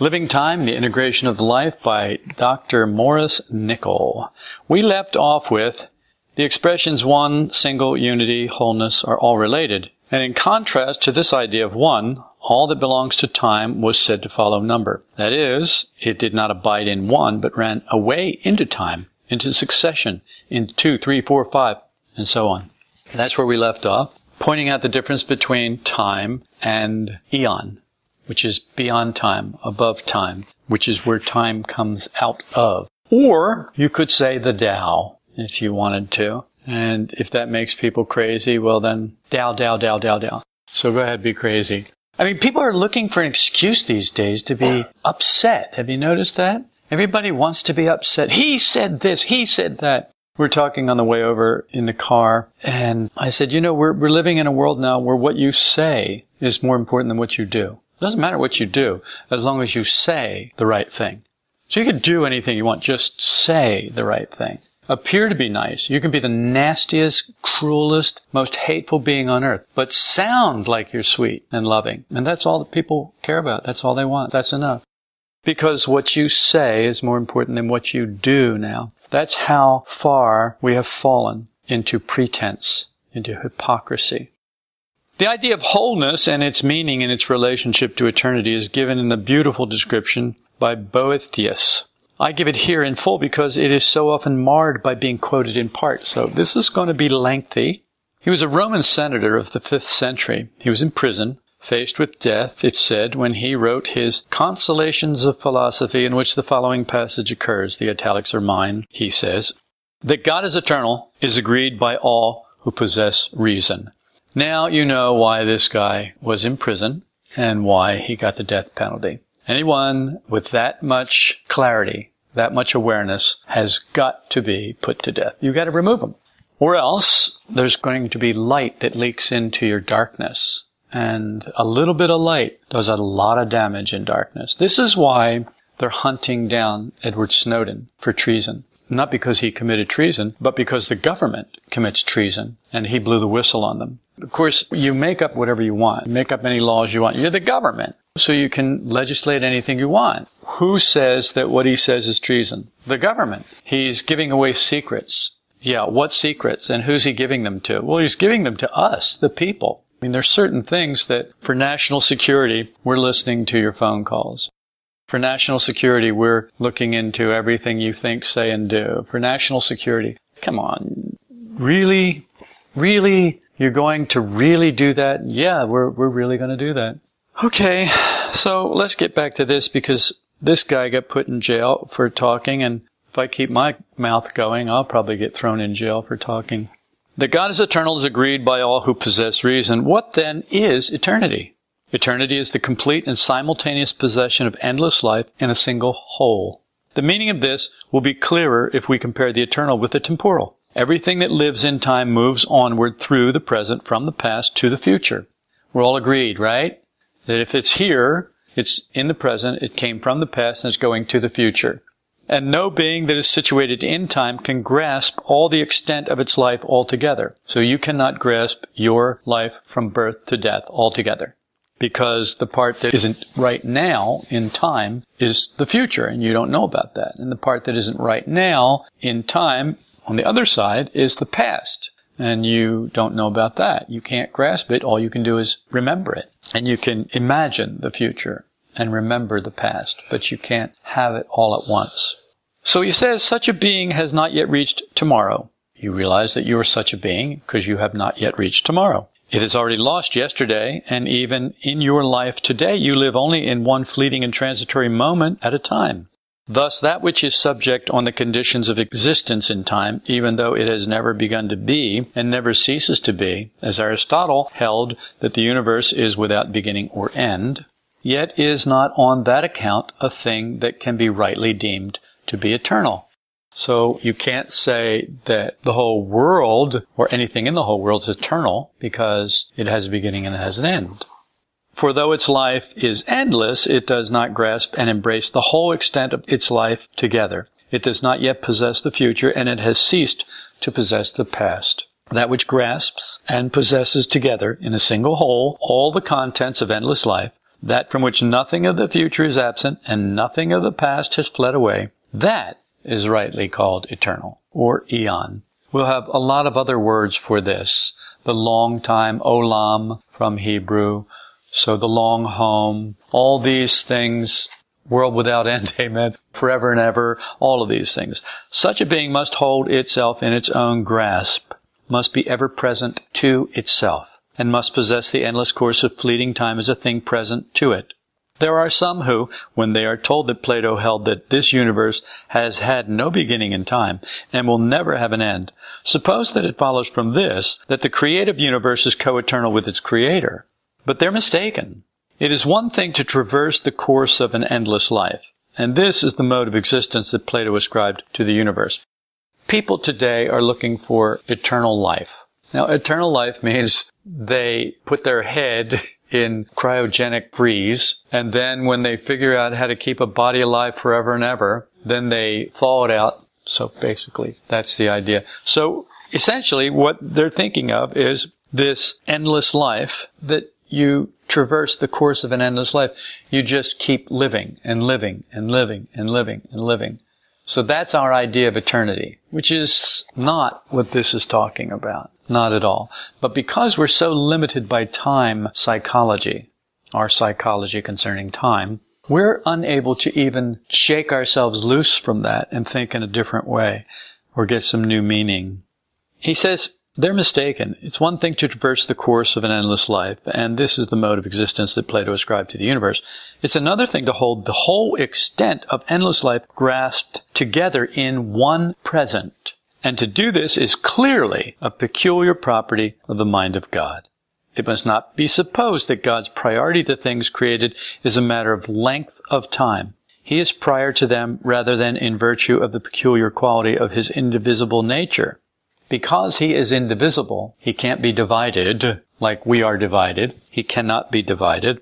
Living Time, The Integration of the Life by Dr. Maurice Nicoll. We left off with the expressions one, single, unity, wholeness are all related. And in contrast to this idea of one, all that belongs to time was said to follow number. That is, it did not abide in one, but ran away into time, into succession, in two, three, four, five, and so on. That's where we left off, pointing out the difference between time and eon, which is beyond time, above time, which is where time comes out of. Or you could say the Tao, if you wanted to. And if that makes people crazy, well then, Tao, Tao, Tao, Tao, Tao. So go ahead, be crazy. I mean, people are looking for an excuse these days to be upset. Have you noticed that? Everybody wants to be upset. He said this, he said that. We're talking on the way over in the car, and I said, you know, we're, we're living in a world now where what you say is more important than what you do. It doesn't matter what you do, as long as you say the right thing. So you can do anything you want, just say the right thing. Appear to be nice. You can be the nastiest, cruelest, most hateful being on earth, but sound like you're sweet and loving. And that's all that people care about. That's all they want. That's enough. Because what you say is more important than what you do now. That's how far we have fallen into pretense, into hypocrisy. The idea of wholeness and its meaning and its relationship to eternity is given in the beautiful description by Boethius. I give it here in full because it is so often marred by being quoted in part. So this is going to be lengthy. He was a Roman senator of the fifth century. He was in prison, faced with death, it said, when he wrote his Consolations of Philosophy, in which the following passage occurs. The italics are mine, he says. That God is eternal is agreed by all who possess reason. Now you know why this guy was in prison and why he got the death penalty. Anyone with that much clarity, that much awareness, has got to be put to death. You've got to remove them. Or else there's going to be light that leaks into your darkness. And a little bit of light does a lot of damage in darkness. This is why they're hunting down Edward Snowden for treason. Not because he committed treason, but because the government commits treason and he blew the whistle on them. Of course, you make up whatever you want. Make up any laws you want. You're the government. So you can legislate anything you want. Who says that what he says is treason? The government. He's giving away secrets. Yeah, what secrets? And who's he giving them to? Well, he's giving them to us, the people. I mean, there's certain things that for national security, we're listening to your phone calls. For national security, we're looking into everything you think, say, and do. For national security, come on. Really? Really? You're going to really do that? Yeah, we're, we're really going to do that. Okay, so let's get back to this because this guy got put in jail for talking, and if I keep my mouth going, I'll probably get thrown in jail for talking. That God is eternal is agreed by all who possess reason. What then is eternity? Eternity is the complete and simultaneous possession of endless life in a single whole. The meaning of this will be clearer if we compare the eternal with the temporal. Everything that lives in time moves onward through the present from the past to the future. We're all agreed, right? That if it's here, it's in the present, it came from the past, and it's going to the future. And no being that is situated in time can grasp all the extent of its life altogether. So you cannot grasp your life from birth to death altogether. Because the part that isn't right now in time is the future, and you don't know about that. And the part that isn't right now in time on the other side is the past. And you don't know about that. You can't grasp it. All you can do is remember it. And you can imagine the future and remember the past, but you can't have it all at once. So he says, such a being has not yet reached tomorrow. You realize that you are such a being because you have not yet reached tomorrow. It has already lost yesterday, and even in your life today, you live only in one fleeting and transitory moment at a time. Thus, that which is subject on the conditions of existence in time, even though it has never begun to be and never ceases to be, as Aristotle held that the universe is without beginning or end, yet is not on that account a thing that can be rightly deemed to be eternal. So you can't say that the whole world or anything in the whole world is eternal because it has a beginning and it has an end. For though its life is endless, it does not grasp and embrace the whole extent of its life together. It does not yet possess the future and it has ceased to possess the past. that which grasps and possesses together in a single whole all the contents of endless life, that from which nothing of the future is absent and nothing of the past has fled away, that is rightly called eternal or eon. We'll have a lot of other words for this. The long time, olam from Hebrew. So the long home, all these things, world without end, amen, forever and ever, all of these things. Such a being must hold itself in its own grasp, must be ever present to itself, and must possess the endless course of fleeting time as a thing present to it. There are some who, when they are told that Plato held that this universe has had no beginning in time and will never have an end, suppose that it follows from this that the creative universe is co-eternal with its creator. But they're mistaken. It is one thing to traverse the course of an endless life, and this is the mode of existence that Plato ascribed to the universe. People today are looking for eternal life. Now, eternal life means they put their head in cryogenic freeze. And then when they figure out how to keep a body alive forever and ever, then they thaw it out. So basically, that's the idea. So essentially what they're thinking of is this endless life that you traverse the course of an endless life. You just keep living and living and living and living and living. So that's our idea of eternity, which is not what this is talking about. Not at all. But because we're so limited by time psychology, our psychology concerning time, we're unable to even shake ourselves loose from that and think in a different way or get some new meaning. He says, they're mistaken. It's one thing to traverse the course of an endless life, and this is the mode of existence that Plato ascribed to the universe. It's another thing to hold the whole extent of endless life grasped together in one present. And to do this is clearly a peculiar property of the mind of God. It must not be supposed that God's priority to things created is a matter of length of time. He is prior to them rather than in virtue of the peculiar quality of his indivisible nature. Because he is indivisible, he can't be divided like we are divided. He cannot be divided.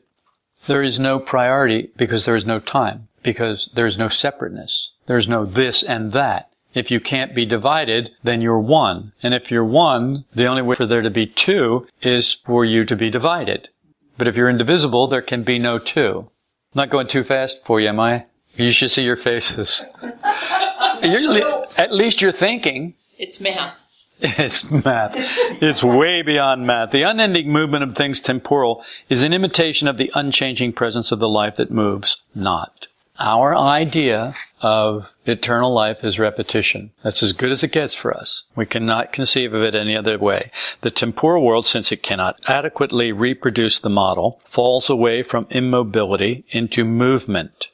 There is no priority because there is no time, because there is no separateness. There is no this and that. If you can't be divided, then you're one. And if you're one, the only way for there to be two is for you to be divided. But if you're indivisible, there can be no two. I'm not going too fast for you, am I? You should see your faces. at least you're thinking. It's math. It's math. It's way beyond math. The unending movement of things temporal is an imitation of the unchanging presence of the life that moves not. Our idea of eternal life is repetition. That's as good as it gets for us. We cannot conceive of it any other way. The temporal world, since it cannot adequately reproduce the model, falls away from immobility into movement.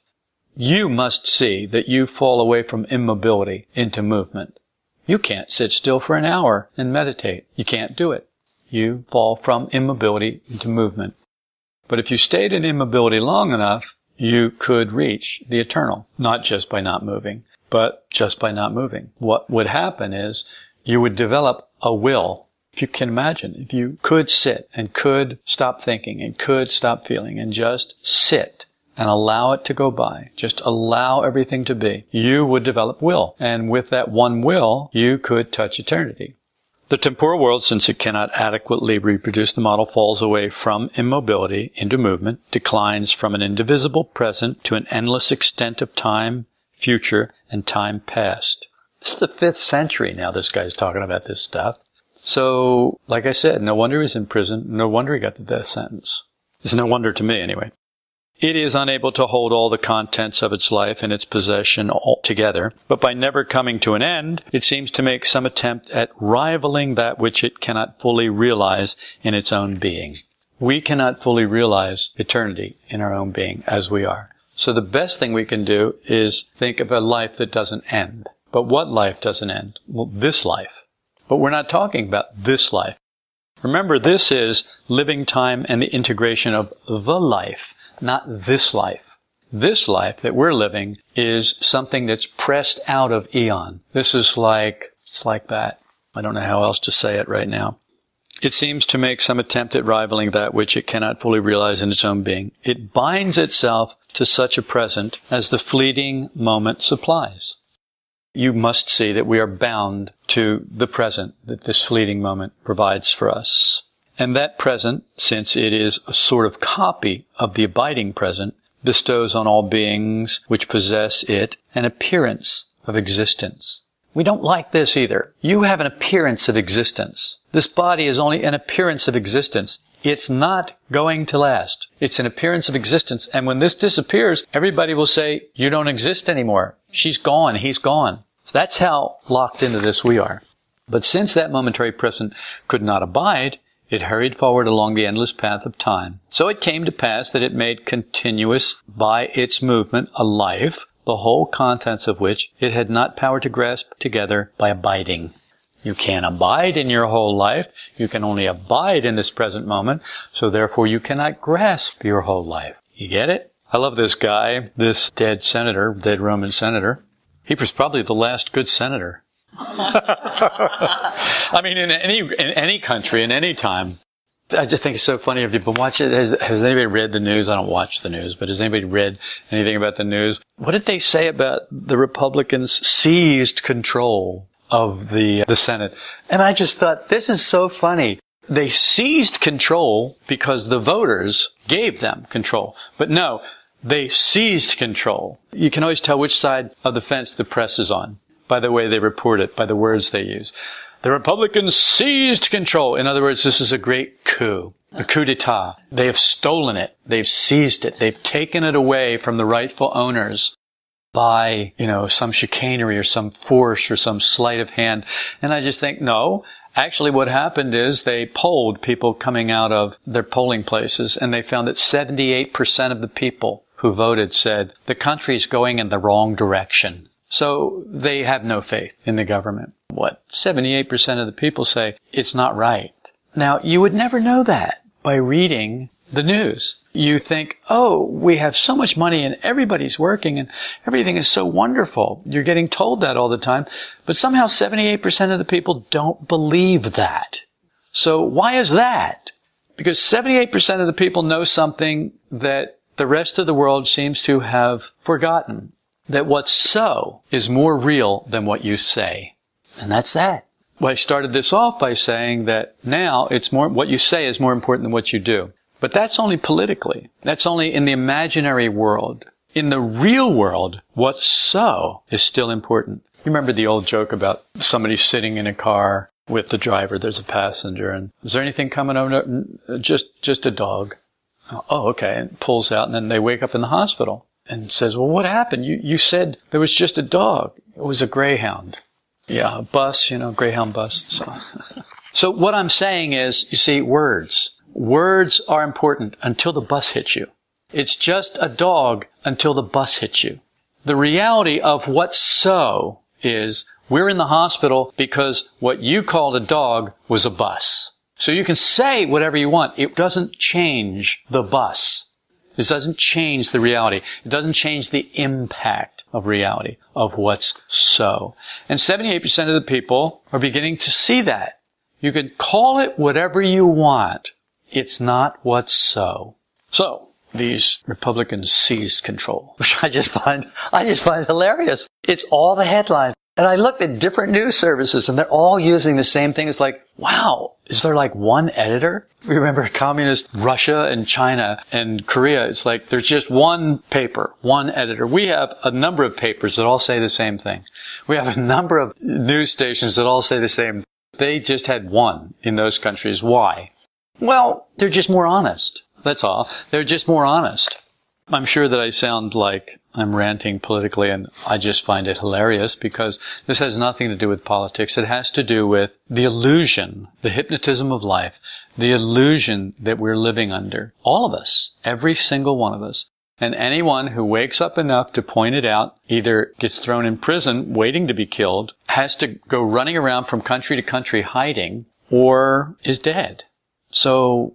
You must see that you fall away from immobility into movement. You can't sit still for an hour and meditate. You can't do it. You fall from immobility into movement. But if you stayed in immobility long enough, you could reach the eternal, not just by not moving, but just by not moving. What would happen is you would develop a will. If you can imagine, if you could sit and could stop thinking and could stop feeling and just sit and allow it to go by, just allow everything to be, you would develop will. And with that one will, you could touch eternity. The temporal world, since it cannot adequately reproduce the model, falls away from immobility into movement, declines from an indivisible present to an endless extent of time, future, and time past. This is the fifth century now this guy's talking about this stuff. So, like I said, no wonder he's in prison. No wonder he got the death sentence. It's no wonder to me, anyway. It is unable to hold all the contents of its life in its possession altogether, but by never coming to an end, it seems to make some attempt at rivaling that which it cannot fully realize in its own being. We cannot fully realize eternity in our own being as we are. So the best thing we can do is think of a life that doesn't end. But what life doesn't end? Well, this life. But we're not talking about this life. Remember, this is living time and the integration of the life not this life. This life that we're living is something that's pressed out of eon. This is like, it's like that. I don't know how else to say it right now. It seems to make some attempt at rivaling that which it cannot fully realize in its own being. It binds itself to such a present as the fleeting moment supplies. you must see that we are bound to the present that this fleeting moment provides for us. And that present, since it is a sort of copy of the abiding present, bestows on all beings which possess it an appearance of existence. We don't like this either. You have an appearance of existence. This body is only an appearance of existence. It's not going to last. It's an appearance of existence. And when this disappears, everybody will say, you don't exist anymore. She's gone. He's gone. So that's how locked into this we are. But since that momentary present could not abide, it hurried forward along the endless path of time. So it came to pass that it made continuous by its movement a life, the whole contents of which it had not power to grasp together by abiding. You can't abide in your whole life. You can only abide in this present moment. So therefore you cannot grasp your whole life. You get it? I love this guy, this dead senator, dead Roman senator. He was probably the last good senator. I mean, in any in any country, in any time, I just think it's so funny. If you've been watching, has, has anybody read the news? I don't watch the news, but has anybody read anything about the news? What did they say about the Republicans seized control of the, uh, the Senate. And I just thought, this is so funny. They seized control because the voters gave them control. But no, they seized control. You can always tell which side of the fence the press is on by the way they report it, by the words they use. The Republicans seized control. In other words, this is a great coup, a coup d'etat. They have stolen it. They've seized it. They've taken it away from the rightful owners by, you know, some chicanery or some force or some sleight of hand. And I just think, no. Actually, what happened is they polled people coming out of their polling places and they found that 78% of the people who voted said the country's going in the wrong direction. So they have no faith in the government. What? 78% of the people say it's not right. Now, you would never know that by reading the news. You think, oh, we have so much money and everybody's working and everything is so wonderful. You're getting told that all the time. But somehow 78% of the people don't believe that. So why is that? Because 78% of the people know something that the rest of the world seems to have forgotten. That what's so is more real than what you say. And that's that. Well, I started this off by saying that now it's more, what you say is more important than what you do. But that's only politically. That's only in the imaginary world. In the real world, what's so is still important. You remember the old joke about somebody sitting in a car with the driver, there's a passenger, and is there anything coming over? Just, just a dog. Oh, okay. And pulls out, and then they wake up in the hospital and says, well, what happened? You, you said there was just a dog. It was a greyhound. Yeah, a bus, you know, greyhound bus. So, so what I'm saying is, you see, words. Words are important until the bus hits you. It's just a dog until the bus hits you. The reality of what's so is we're in the hospital because what you called a dog was a bus. So you can say whatever you want. It doesn't change the bus. This doesn't change the reality. It doesn't change the impact of reality, of what's so. And 78% of the people are beginning to see that. You can call it whatever you want. It's not what's so. So, these Republicans seized control, which I just find, I just find hilarious. It's all the headlines. And I looked at different news services and they're all using the same thing. It's like, wow, is there like one editor? Remember communist Russia and China and Korea? It's like there's just one paper, one editor. We have a number of papers that all say the same thing. We have a number of news stations that all say the same. They just had one in those countries. Why? Well, they're just more honest. That's all. They're just more honest. I'm sure that I sound like I'm ranting politically and I just find it hilarious because this has nothing to do with politics. It has to do with the illusion, the hypnotism of life, the illusion that we're living under. All of us. Every single one of us. And anyone who wakes up enough to point it out either gets thrown in prison waiting to be killed, has to go running around from country to country hiding, or is dead. So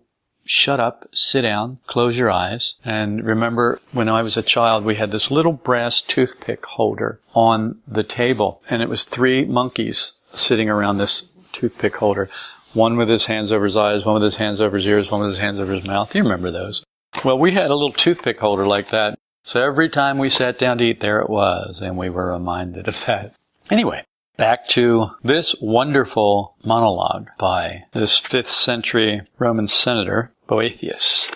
shut up, sit down, close your eyes, and remember when I was a child, we had this little brass toothpick holder on the table, and it was three monkeys sitting around this toothpick holder. One with his hands over his eyes, one with his hands over his ears, one with his hands over his mouth. You remember those? Well, we had a little toothpick holder like that. So every time we sat down to eat, there it was, and we were reminded of that. Anyway, back to this wonderful monologue by this 5th century Roman senator, Boethius.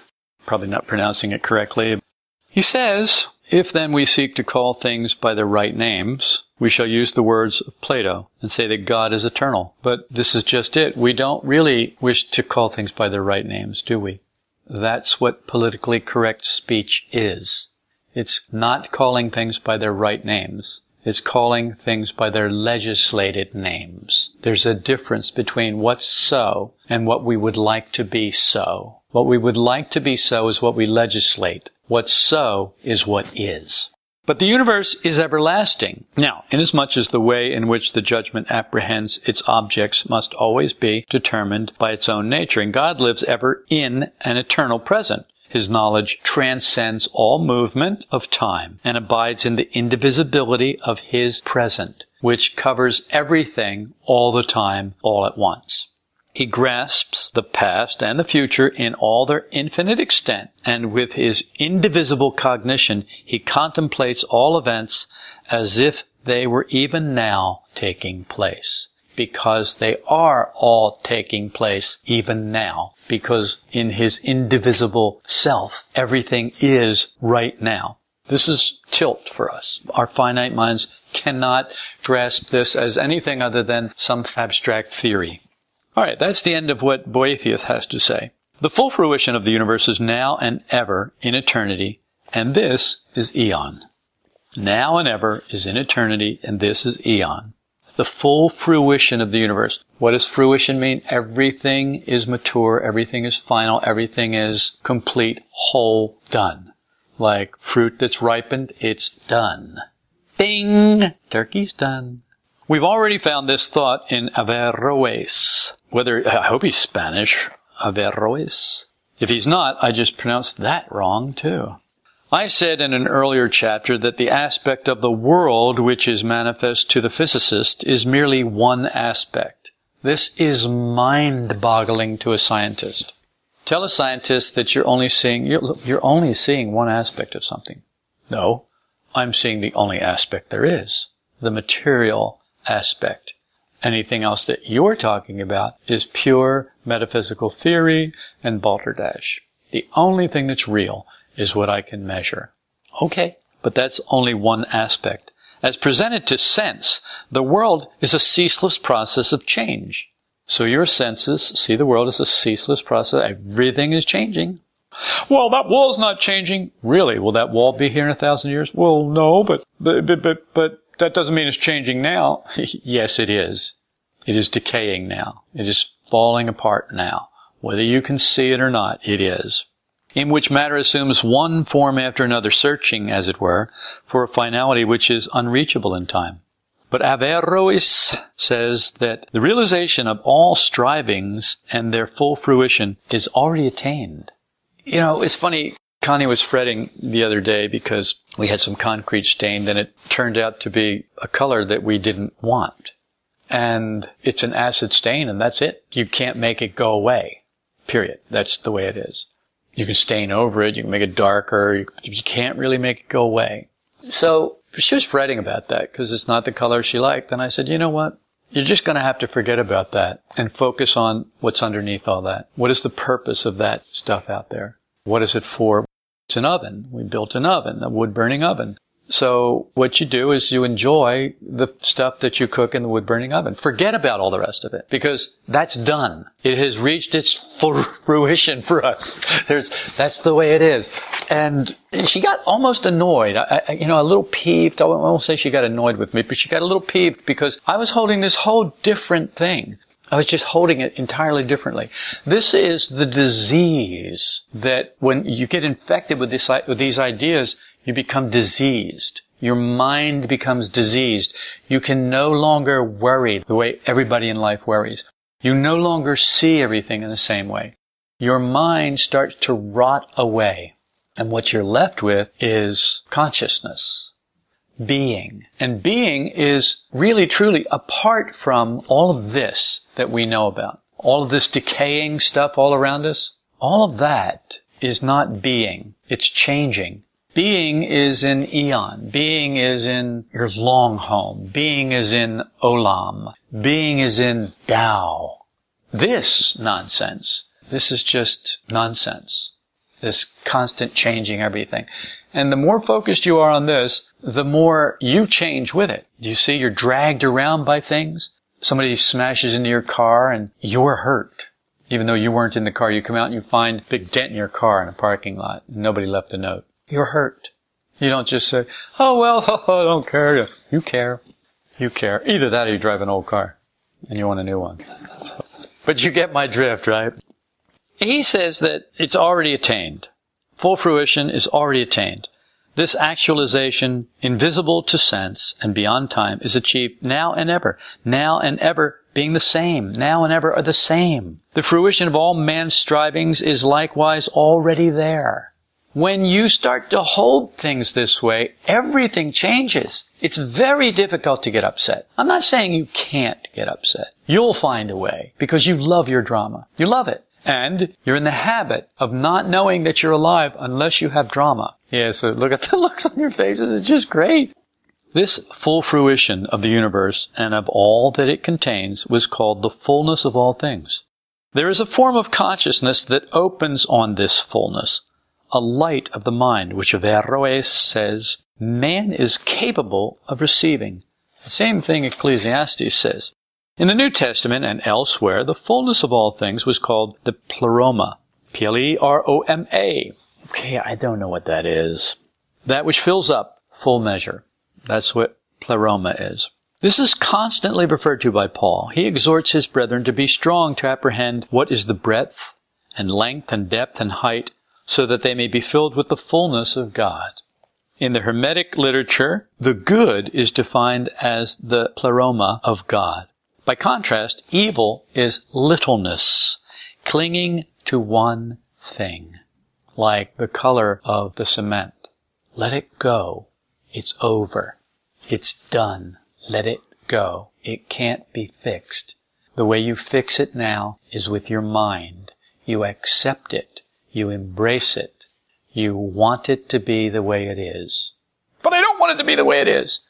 Probably not pronouncing it correctly. He says, If then we seek to call things by their right names, we shall use the words of Plato and say that God is eternal. But this is just it. We don't really wish to call things by their right names, do we? That's what politically correct speech is. It's not calling things by their right names. It's calling things by their legislated names. There's a difference between what's so and what we would like to be so. What we would like to be so is what we legislate. What's so is what is. But the universe is everlasting. Now, inasmuch as the way in which the judgment apprehends its objects must always be determined by its own nature, and God lives ever in an eternal present. His knowledge transcends all movement of time and abides in the indivisibility of His present, which covers everything all the time, all at once. He grasps the past and the future in all their infinite extent, and with his indivisible cognition, he contemplates all events as if they were even now taking place. Because they are all taking place even now. Because in his indivisible self, everything is right now. This is tilt for us. Our finite minds cannot grasp this as anything other than some abstract theory. All right, that's the end of what Boethius has to say. The full fruition of the universe is now and ever in eternity, and this is eon. Now and ever is in eternity, and this is eon. The full fruition of the universe. What does fruition mean? Everything is mature, everything is final, everything is complete, whole, done. Like fruit that's ripened, it's done. Bing! Turkey's done. We've already found this thought in Averroes. Whether, I hope he's Spanish, Averroes. If he's not, I just pronounced that wrong too. I said in an earlier chapter that the aspect of the world which is manifest to the physicist is merely one aspect. This is mind-boggling to a scientist. Tell a scientist that you're only seeing, you're, you're only seeing one aspect of something. No, I'm seeing the only aspect there is. The material aspect. Anything else that you're talking about is pure metaphysical theory and balderdash. The only thing that's real is what I can measure. Okay, but that's only one aspect. As presented to sense, the world is a ceaseless process of change. So your senses see the world as a ceaseless process. Everything is changing. Well, that wall's not changing. Really? Will that wall be here in a thousand years? Well, no, but, but, but, but, that doesn't mean it's changing now. yes, it is. It is decaying now. It is falling apart now. Whether you can see it or not, it is. In which matter assumes one form after another, searching, as it were, for a finality which is unreachable in time. But Averroes says that the realization of all strivings and their full fruition is already attained. You know, it's funny, Connie was fretting the other day because we had some concrete stained and it turned out to be a color that we didn't want. And it's an acid stain and that's it. You can't make it go away. Period. That's the way it is. You can stain over it, you can make it darker, you, can't really make it go away. So she was fretting about that because it's not the color she liked. And I said, you know what? You're just going to have to forget about that and focus on what's underneath all that. What is the purpose of that stuff out there? What is it for? It's an oven. We built an oven, a wood burning oven. So what you do is you enjoy the stuff that you cook in the wood burning oven. Forget about all the rest of it because that's done. It has reached its fruition for us. There's, that's the way it is. And she got almost annoyed, I, I, you know, a little peeved. I won't say she got annoyed with me, but she got a little peeved because I was holding this whole different thing. I was just holding it entirely differently. This is the disease that when you get infected with, this, with these ideas, you become diseased. Your mind becomes diseased. You can no longer worry the way everybody in life worries. You no longer see everything in the same way. Your mind starts to rot away. And what you're left with is consciousness being. And being is really truly apart from all of this that we know about. All of this decaying stuff all around us. All of that is not being. It's changing. Being is in eon. Being is in your long home. Being is in olam. Being is in Tao. This nonsense. This is just nonsense. This constant changing everything. And the more focused you are on this, the more you change with it. You see, you're dragged around by things. Somebody smashes into your car and you're hurt. Even though you weren't in the car, you come out and you find a big dent in your car in a parking lot. And nobody left a note. You're hurt. You don't just say, oh well, I don't care. You care. You care. Either that or you drive an old car and you want a new one. So, but you get my drift, right? He says that it's already attained. Full fruition is already attained. This actualization, invisible to sense and beyond time, is achieved now and ever. Now and ever being the same. Now and ever are the same. The fruition of all man's strivings is likewise already there. When you start to hold things this way, everything changes. It's very difficult to get upset. I'm not saying you can't get upset. You'll find a way because you love your drama. You love it. And you're in the habit of not knowing that you're alive unless you have drama. Yeah, so look at the looks on your faces. It's just great. This full fruition of the universe and of all that it contains was called the fullness of all things. There is a form of consciousness that opens on this fullness, a light of the mind, which Averroes says man is capable of receiving. The same thing Ecclesiastes says. In the New Testament and elsewhere, the fullness of all things was called the pleroma. P-L-E-R-O-M-A. Okay, I don't know what that is. That which fills up full measure. That's what pleroma is. This is constantly referred to by Paul. He exhorts his brethren to be strong to apprehend what is the breadth and length and depth and height so that they may be filled with the fullness of God. In the Hermetic literature, the good is defined as the pleroma of God. By contrast, evil is littleness, clinging to one thing, like the color of the cement. Let it go. It's over. It's done. Let it go. It can't be fixed. The way you fix it now is with your mind. You accept it. You embrace it. You want it to be the way it is. But I don't want it to be the way it is.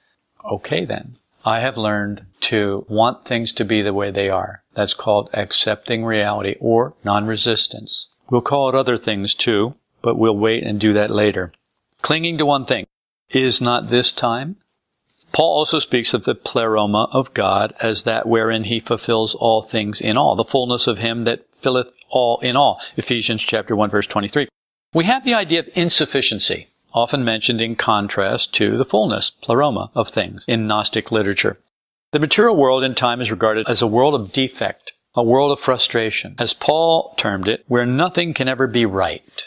Okay then. I have learned to want things to be the way they are. That's called accepting reality or non-resistance. We'll call it other things too, but we'll wait and do that later. Clinging to one thing. Is not this time? Paul also speaks of the pleroma of God as that wherein he fulfills all things in all, the fullness of him that filleth all in all. Ephesians chapter 1 verse 23. We have the idea of insufficiency often mentioned in contrast to the fullness, pleroma, of things in Gnostic literature. The material world in time is regarded as a world of defect, a world of frustration, as Paul termed it, where nothing can ever be right.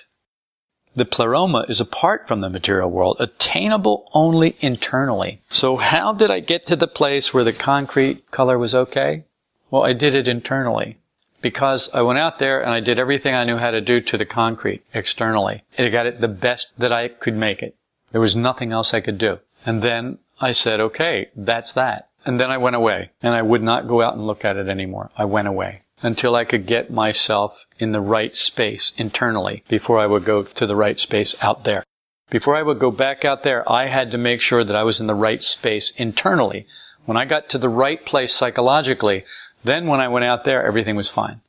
The pleroma is apart from the material world, attainable only internally. So how did I get to the place where the concrete color was okay? Well, I did it internally because I went out there and I did everything I knew how to do to the concrete externally. I got it the best that I could make it. There was nothing else I could do. And then I said, okay, that's that. And then I went away and I would not go out and look at it anymore. I went away until I could get myself in the right space internally before I would go to the right space out there. Before I would go back out there, I had to make sure that I was in the right space internally. When I got to the right place psychologically, then when I went out there, everything was fine.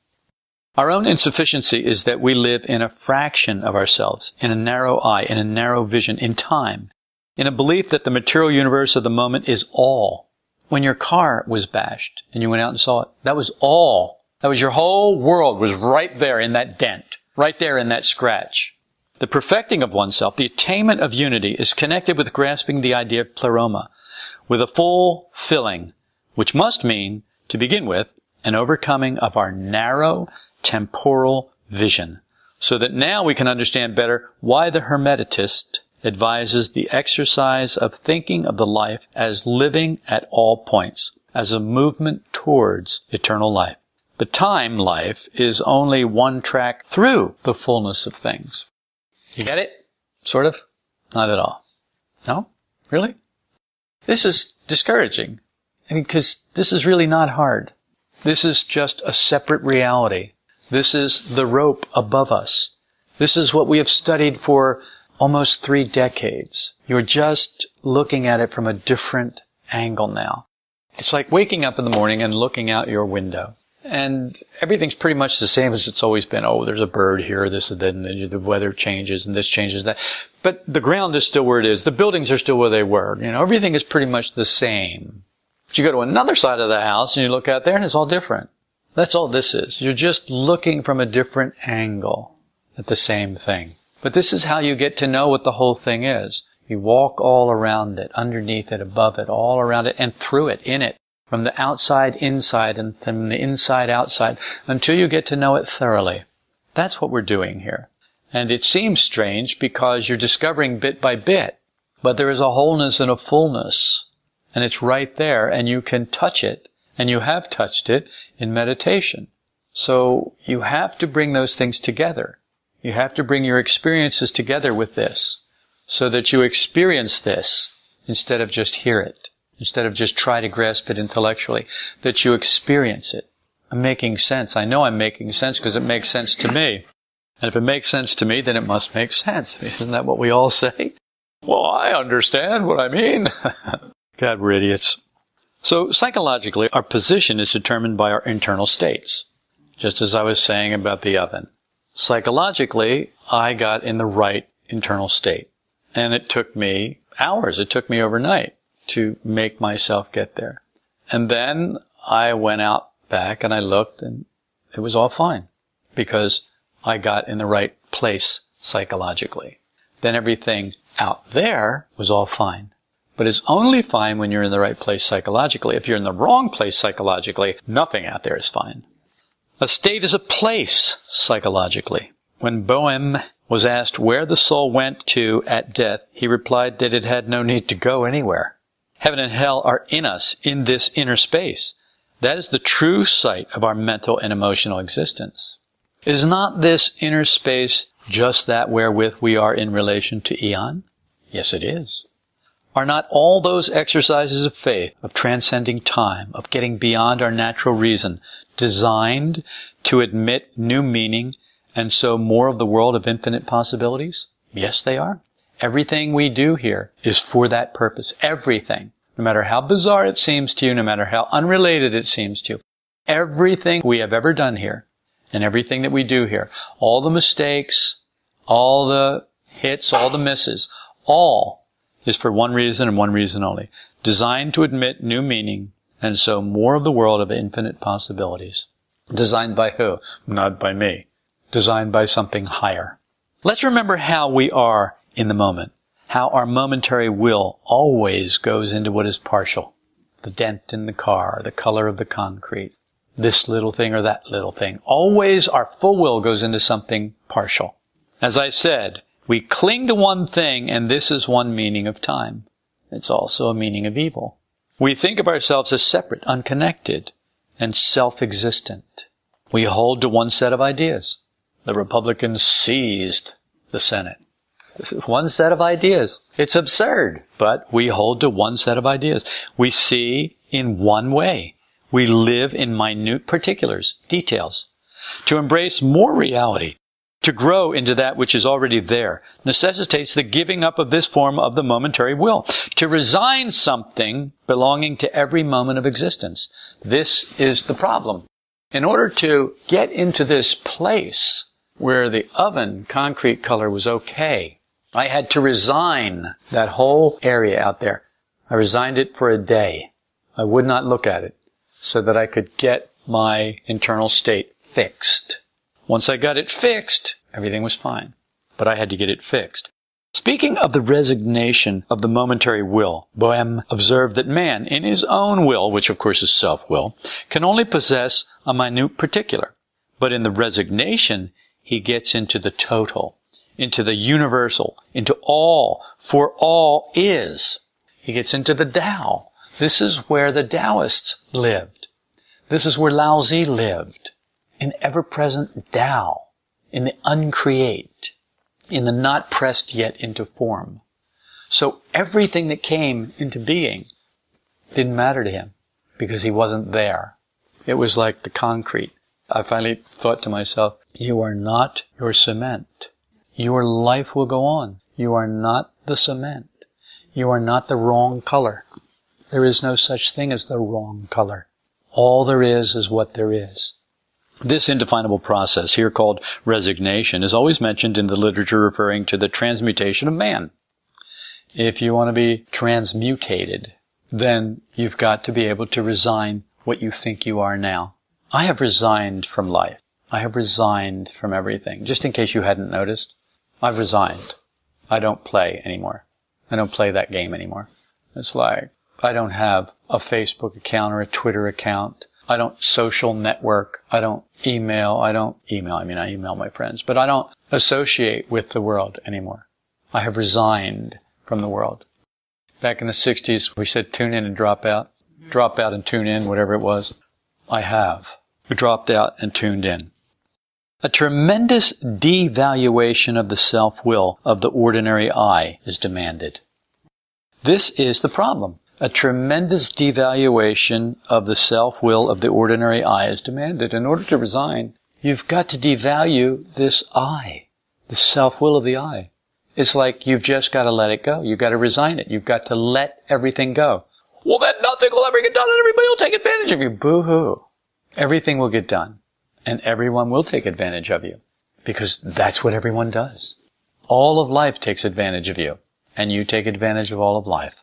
Our own insufficiency is that we live in a fraction of ourselves, in a narrow eye, in a narrow vision, in time, in a belief that the material universe of the moment is all. When your car was bashed and you went out and saw it, that was all. That was your whole world was right there in that dent, right there in that scratch. The perfecting of oneself, the attainment of unity is connected with grasping the idea of pleroma, with a full filling, which must mean to begin with, an overcoming of our narrow temporal vision, so that now we can understand better why the Hermetist advises the exercise of thinking of the life as living at all points, as a movement towards eternal life. The time life is only one track through the fullness of things. You get it? Sort of? Not at all. No? Really? This is discouraging. I mean, because this is really not hard. This is just a separate reality. This is the rope above us. This is what we have studied for almost three decades. You're just looking at it from a different angle now. It's like waking up in the morning and looking out your window. And everything's pretty much the same as it's always been. Oh, there's a bird here, this and then the weather changes and this changes that. But the ground is still where it is. The buildings are still where they were. You know, everything is pretty much the same. But you go to another side of the house and you look out there and it's all different. That's all this is. You're just looking from a different angle at the same thing. But this is how you get to know what the whole thing is. You walk all around it, underneath it, above it, all around it, and through it, in it, from the outside inside and from the inside outside, until you get to know it thoroughly. That's what we're doing here. And it seems strange because you're discovering bit by bit, but there is a wholeness and a fullness, and it's right there, and you can touch it, and you have touched it in meditation. So you have to bring those things together. You have to bring your experiences together with this so that you experience this instead of just hear it, instead of just try to grasp it intellectually, that you experience it. I'm making sense. I know I'm making sense because it makes sense to me. And if it makes sense to me, then it must make sense. Isn't that what we all say? Well, I understand what I mean. God, we're idiots. So psychologically, our position is determined by our internal states. Just as I was saying about the oven. Psychologically, I got in the right internal state. And it took me hours. It took me overnight to make myself get there. And then I went out back and I looked and it was all fine because I got in the right place psychologically. Then everything out there was all fine. But it's only fine when you're in the right place psychologically. If you're in the wrong place psychologically, nothing out there is fine. A state is a place psychologically. When Boehm was asked where the soul went to at death, he replied that it had no need to go anywhere. Heaven and hell are in us, in this inner space. That is the true site of our mental and emotional existence. Is not this inner space just that wherewith we are in relation to Aeon? Yes, it is. Are not all those exercises of faith, of transcending time, of getting beyond our natural reason, designed to admit new meaning and so more of the world of infinite possibilities? Yes, they are. Everything we do here is for that purpose. Everything. No matter how bizarre it seems to you, no matter how unrelated it seems to you, everything we have ever done here and everything that we do here, all the mistakes, all the hits, all the misses, all is for one reason and one reason only. Designed to admit new meaning and so more of the world of infinite possibilities. Designed by who? Not by me. Designed by something higher. Let's remember how we are in the moment. How our momentary will always goes into what is partial. The dent in the car, the color of the concrete, this little thing or that little thing. Always our full will goes into something partial. As I said, we cling to one thing, and this is one meaning of time. It's also a meaning of evil. We think of ourselves as separate, unconnected, and self-existent. We hold to one set of ideas. The Republicans seized the Senate. This is one set of ideas. It's absurd, but we hold to one set of ideas. We see in one way. We live in minute particulars, details. To embrace more reality, to grow into that which is already there necessitates the giving up of this form of the momentary will, to resign something belonging to every moment of existence. This is the problem. In order to get into this place where the oven concrete color was okay, I had to resign that whole area out there. I resigned it for a day. I would not look at it so that I could get my internal state fixed. Once I got it fixed, everything was fine. But I had to get it fixed. Speaking of the resignation of the momentary will, Boehm observed that man, in his own will, which of course is self-will, can only possess a minute particular. But in the resignation, he gets into the total, into the universal, into all, for all is. He gets into the Tao. This is where the Taoists lived. This is where Lao Tzu lived in ever-present Tao, in the uncreate, in the not pressed yet into form. So everything that came into being didn't matter to him because he wasn't there. It was like the concrete. I finally thought to myself, you are not your cement. Your life will go on. You are not the cement. You are not the wrong color. There is no such thing as the wrong color. All there is is what there is. This indefinable process, here called resignation, is always mentioned in the literature referring to the transmutation of man. If you want to be transmutated, then you've got to be able to resign what you think you are now. I have resigned from life. I have resigned from everything. Just in case you hadn't noticed, I've resigned. I don't play anymore. I don't play that game anymore. It's like, I don't have a Facebook account or a Twitter account. I don't social network. I don't email. I don't email. I mean, I email my friends, but I don't associate with the world anymore. I have resigned from the world. Back in the 60s, we said tune in and drop out. Mm-hmm. Drop out and tune in, whatever it was. I have. Dropped out and tuned in. A tremendous devaluation of the self-will of the ordinary I is demanded. This is the problem. A tremendous devaluation of the self-will of the ordinary I is demanded. In order to resign, you've got to devalue this I, the self-will of the I. It's like you've just got to let it go. You've got to resign it. You've got to let everything go. Well, then nothing will ever get done and everybody will take advantage of you. Boo-hoo. Everything will get done and everyone will take advantage of you because that's what everyone does. All of life takes advantage of you and you take advantage of all of life.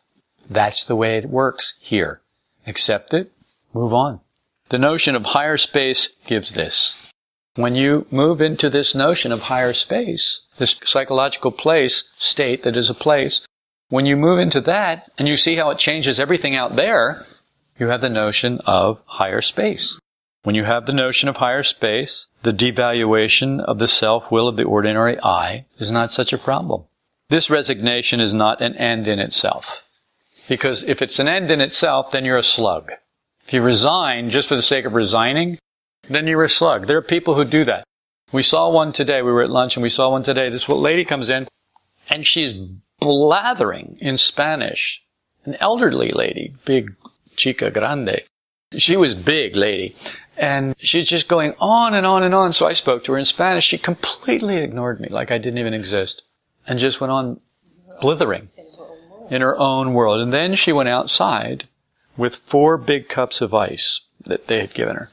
That's the way it works here. Accept it, move on. The notion of higher space gives this. When you move into this notion of higher space, this psychological place, state that is a place, when you move into that and you see how it changes everything out there, you have the notion of higher space. When you have the notion of higher space, the devaluation of the self-will of the ordinary I is not such a problem. This resignation is not an end in itself. Because if it's an end in itself, then you're a slug. If you resign just for the sake of resigning, then you're a slug. There are people who do that. We saw one today. We were at lunch and we saw one today. This lady comes in and she's blathering in Spanish. An elderly lady, big chica grande. She was big lady. And she's just going on and on and on. So I spoke to her in Spanish. She completely ignored me like I didn't even exist and just went on blithering in her own world. And then she went outside with four big cups of ice that they had given her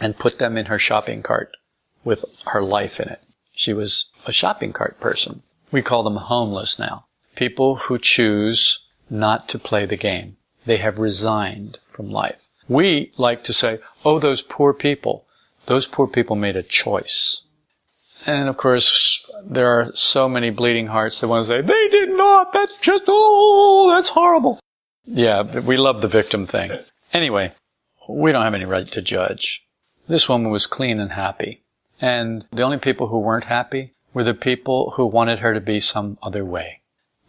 and put them in her shopping cart with her life in it. She was a shopping cart person. We call them homeless now. People who choose not to play the game. They have resigned from life. We like to say, oh, those poor people. Those poor people made a choice. And of course, there are so many bleeding hearts that want to say, they did that's just, oh, that's horrible. Yeah, we love the victim thing. Anyway, we don't have any right to judge. This woman was clean and happy. And the only people who weren't happy were the people who wanted her to be some other way.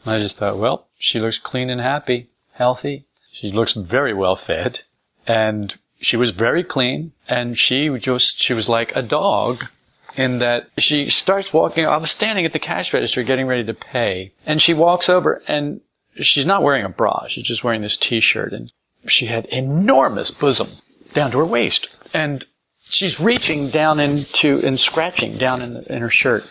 I just thought, well, she looks clean and happy, healthy. She looks very well fed and she was very clean and she just she was like a dog in that she starts walking I was standing at the cash register getting ready to pay and she walks over and she's not wearing a bra she's just wearing this t-shirt and she had enormous bosom down to her waist and she's reaching down into and scratching down in, the, in her shirt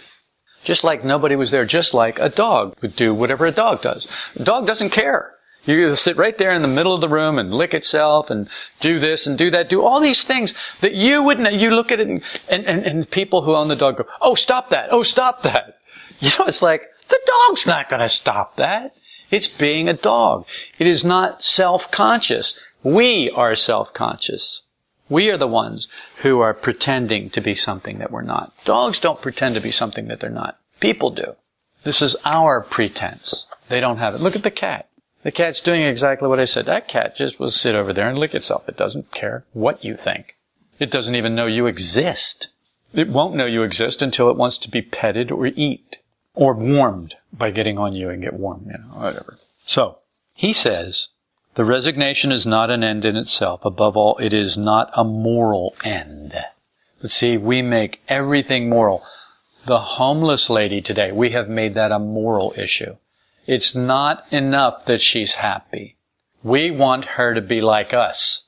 just like nobody was there just like a dog would do whatever a dog does. A dog doesn't care you sit right there in the middle of the room and lick itself and do this and do that, do all these things that you wouldn't, you look at it and, and, and, people who own the dog go, oh, stop that. Oh, stop that. You know, it's like, the dog's not going to stop that. It's being a dog. It is not self-conscious. We are self-conscious. We are the ones who are pretending to be something that we're not. Dogs don't pretend to be something that they're not. People do. This is our pretense. They don't have it. Look at the cat. The cat's doing exactly what I said. That cat just will sit over there and lick itself. It doesn't care what you think. It doesn't even know you exist. It won't know you exist until it wants to be petted or eat or warmed by getting on you and get warm, you know, whatever. So, he says, the resignation is not an end in itself. Above all, it is not a moral end. But see, we make everything moral. The homeless lady today, we have made that a moral issue. It's not enough that she's happy. We want her to be like us,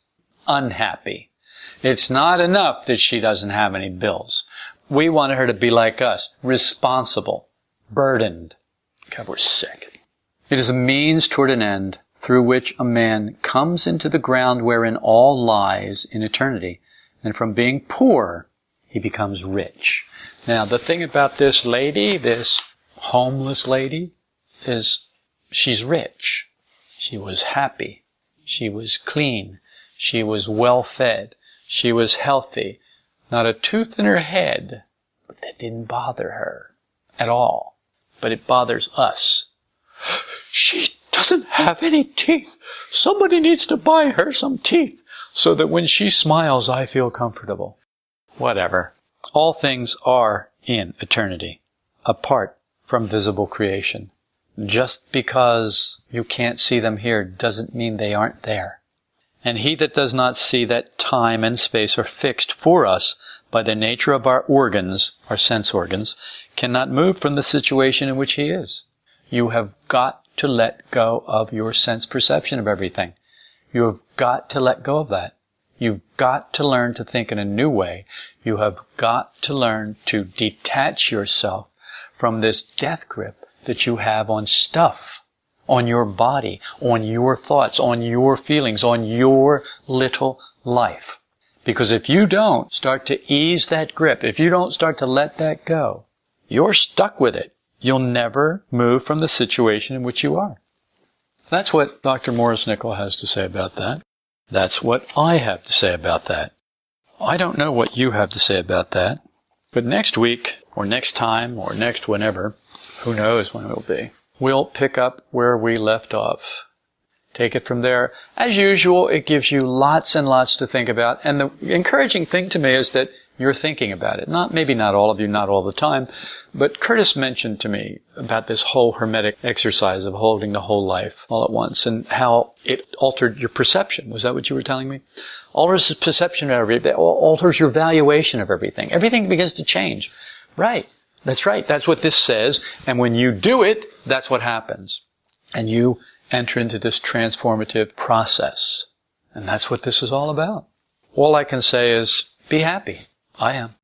unhappy. It's not enough that she doesn't have any bills. We want her to be like us, responsible, burdened, God, we're sick. It is a means toward an end through which a man comes into the ground wherein all lies in eternity. And from being poor, he becomes rich. Now, the thing about this lady, this homeless lady, is she's rich. She was happy. She was clean. She was well fed. She was healthy. Not a tooth in her head. But that didn't bother her at all. But it bothers us. She doesn't have any teeth. Somebody needs to buy her some teeth so that when she smiles, I feel comfortable. Whatever. All things are in eternity, apart from visible creation. Just because you can't see them here doesn't mean they aren't there. And he that does not see that time and space are fixed for us by the nature of our organs, our sense organs, cannot move from the situation in which he is. You have got to let go of your sense perception of everything. You have got to let go of that. You've got to learn to think in a new way. You have got to learn to detach yourself from this death grip that you have on stuff, on your body, on your thoughts, on your feelings, on your little life. Because if you don't start to ease that grip, if you don't start to let that go, you're stuck with it. You'll never move from the situation in which you are. That's what Dr. Maurice Nicoll has to say about that. That's what I have to say about that. I don't know what you have to say about that. But next week, or next time, or next whenever, who knows when it will be, we'll pick up where we left off. Take it from there. As usual, it gives you lots and lots to think about. And the encouraging thing to me is that you're thinking about it. Not, maybe not all of you, not all the time, but Curtis mentioned to me about this whole hermetic exercise of holding the whole life all at once and how it altered your perception. Was that what you were telling me? Alters the perception of everything, alters your valuation of everything. Everything begins to change. Right. That's right. That's what this says. And when you do it, that's what happens. And you enter into this transformative process. And that's what this is all about. All I can say is be happy. I am.